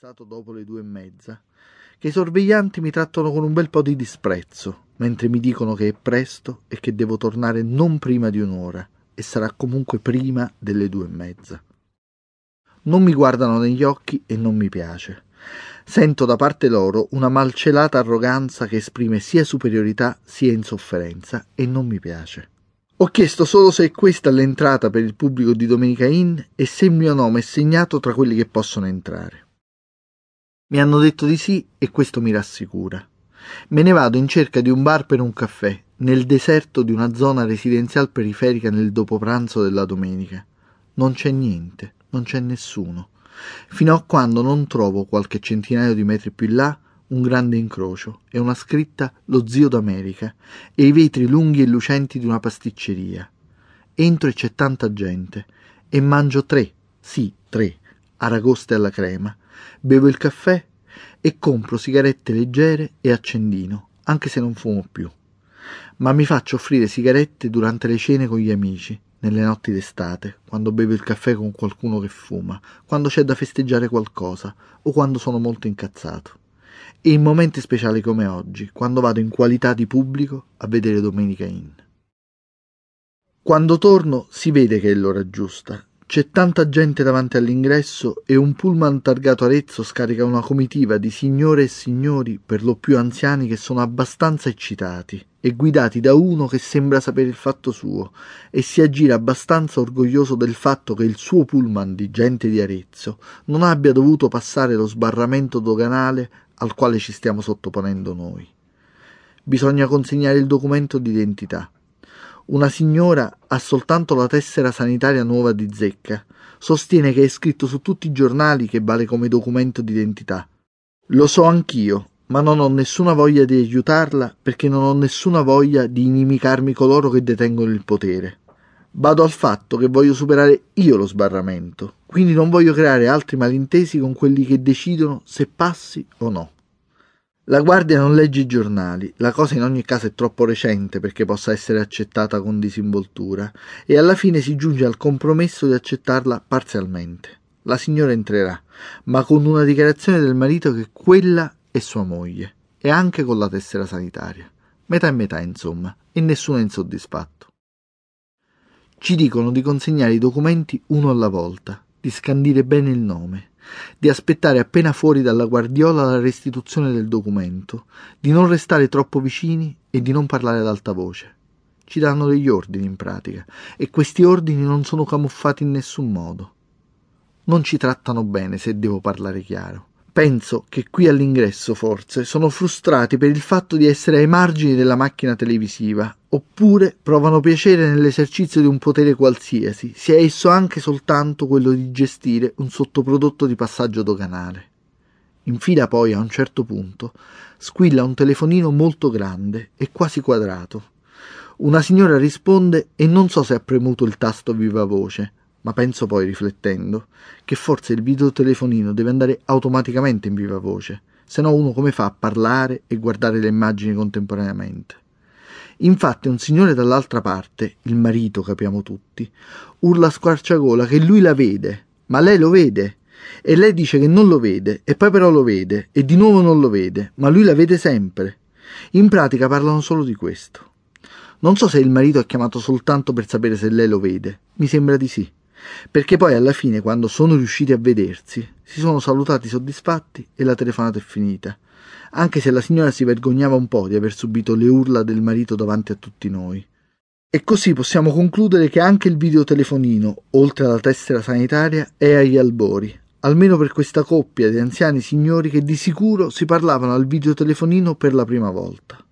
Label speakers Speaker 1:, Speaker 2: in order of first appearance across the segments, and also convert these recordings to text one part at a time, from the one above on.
Speaker 1: passato dopo le due e mezza, che i sorveglianti mi trattano con un bel po' di disprezzo, mentre mi dicono che è presto e che devo tornare non prima di un'ora, e sarà comunque prima delle due e mezza. Non mi guardano negli occhi e non mi piace. Sento da parte loro una malcelata arroganza che esprime sia superiorità sia insofferenza e non mi piace. Ho chiesto solo se è questa l'entrata per il pubblico di Domenica Inn e se il mio nome è segnato tra quelli che possono entrare. Mi hanno detto di sì e questo mi rassicura. Me ne vado in cerca di un bar per un caffè, nel deserto di una zona residenzial periferica nel dopopranzo della domenica. Non c'è niente, non c'è nessuno, fino a quando non trovo qualche centinaio di metri più in là un grande incrocio e una scritta Lo zio d'America e i vetri lunghi e lucenti di una pasticceria. Entro e c'è tanta gente e mangio tre, sì, tre, aragoste alla crema, bevo il caffè e compro sigarette leggere e accendino, anche se non fumo più. Ma mi faccio offrire sigarette durante le cene con gli amici, nelle notti d'estate, quando bevo il caffè con qualcuno che fuma, quando c'è da festeggiare qualcosa o quando sono molto incazzato e in momenti speciali come oggi, quando vado in qualità di pubblico a vedere Domenica Inn. Quando torno si vede che è l'ora giusta. C'è tanta gente davanti all'ingresso e un pullman targato Arezzo scarica una comitiva di signore e signori, per lo più anziani, che sono abbastanza eccitati e guidati da uno che sembra sapere il fatto suo e si aggira abbastanza orgoglioso del fatto che il suo pullman di gente di Arezzo non abbia dovuto passare lo sbarramento doganale al quale ci stiamo sottoponendo noi. Bisogna consegnare il documento d'identità. Una signora ha soltanto la tessera sanitaria nuova di zecca. Sostiene che è scritto su tutti i giornali che vale come documento d'identità. Lo so anch'io, ma non ho nessuna voglia di aiutarla perché non ho nessuna voglia di inimicarmi coloro che detengono il potere. Vado al fatto che voglio superare io lo sbarramento, quindi non voglio creare altri malintesi con quelli che decidono se passi o no. La guardia non legge i giornali, la cosa in ogni caso è troppo recente perché possa essere accettata con disinvoltura, e alla fine si giunge al compromesso di accettarla parzialmente. La signora entrerà, ma con una dichiarazione del marito che quella è sua moglie, e anche con la tessera sanitaria. Metà e metà, insomma, e nessuno è insoddisfatto. Ci dicono di consegnare i documenti uno alla volta, di scandire bene il nome, di aspettare appena fuori dalla guardiola la restituzione del documento, di non restare troppo vicini e di non parlare ad alta voce. Ci danno degli ordini in pratica e questi ordini non sono camuffati in nessun modo. Non ci trattano bene se devo parlare chiaro. Penso che qui all'ingresso forse sono frustrati per il fatto di essere ai margini della macchina televisiva, oppure provano piacere nell'esercizio di un potere qualsiasi, sia esso anche soltanto quello di gestire un sottoprodotto di passaggio doganale. In fila poi, a un certo punto, squilla un telefonino molto grande e quasi quadrato. Una signora risponde e non so se ha premuto il tasto viva voce, ma penso poi, riflettendo, che forse il videotelefonino deve andare automaticamente in viva voce, se no uno come fa a parlare e guardare le immagini contemporaneamente. Infatti un signore dall'altra parte, il marito capiamo tutti, urla a squarciagola che lui la vede, ma lei lo vede, e lei dice che non lo vede, e poi però lo vede, e di nuovo non lo vede, ma lui la vede sempre. In pratica parlano solo di questo. Non so se il marito ha chiamato soltanto per sapere se lei lo vede, mi sembra di sì perché poi alla fine, quando sono riusciti a vedersi, si sono salutati soddisfatti e la telefonata è finita, anche se la signora si vergognava un po' di aver subito le urla del marito davanti a tutti noi. E così possiamo concludere che anche il videotelefonino, oltre alla tessera sanitaria, è agli albori, almeno per questa coppia di anziani signori che di sicuro si parlavano al videotelefonino per la prima volta.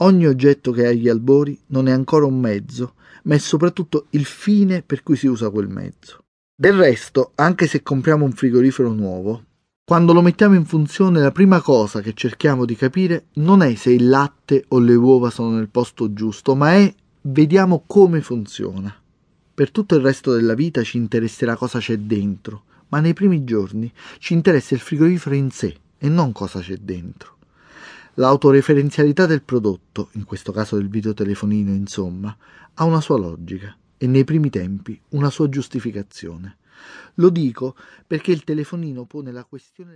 Speaker 1: Ogni oggetto che è agli albori non è ancora un mezzo, ma è soprattutto il fine per cui si usa quel mezzo. Del resto, anche se compriamo un frigorifero nuovo, quando lo mettiamo in funzione la prima cosa che cerchiamo di capire non è se il latte o le uova sono nel posto giusto, ma è vediamo come funziona. Per tutto il resto della vita ci interesserà cosa c'è dentro, ma nei primi giorni ci interessa il frigorifero in sé e non cosa c'è dentro. L'autoreferenzialità del prodotto, in questo caso del videotelefonino, insomma, ha una sua logica e nei primi tempi una sua giustificazione. Lo dico perché il telefonino pone la questione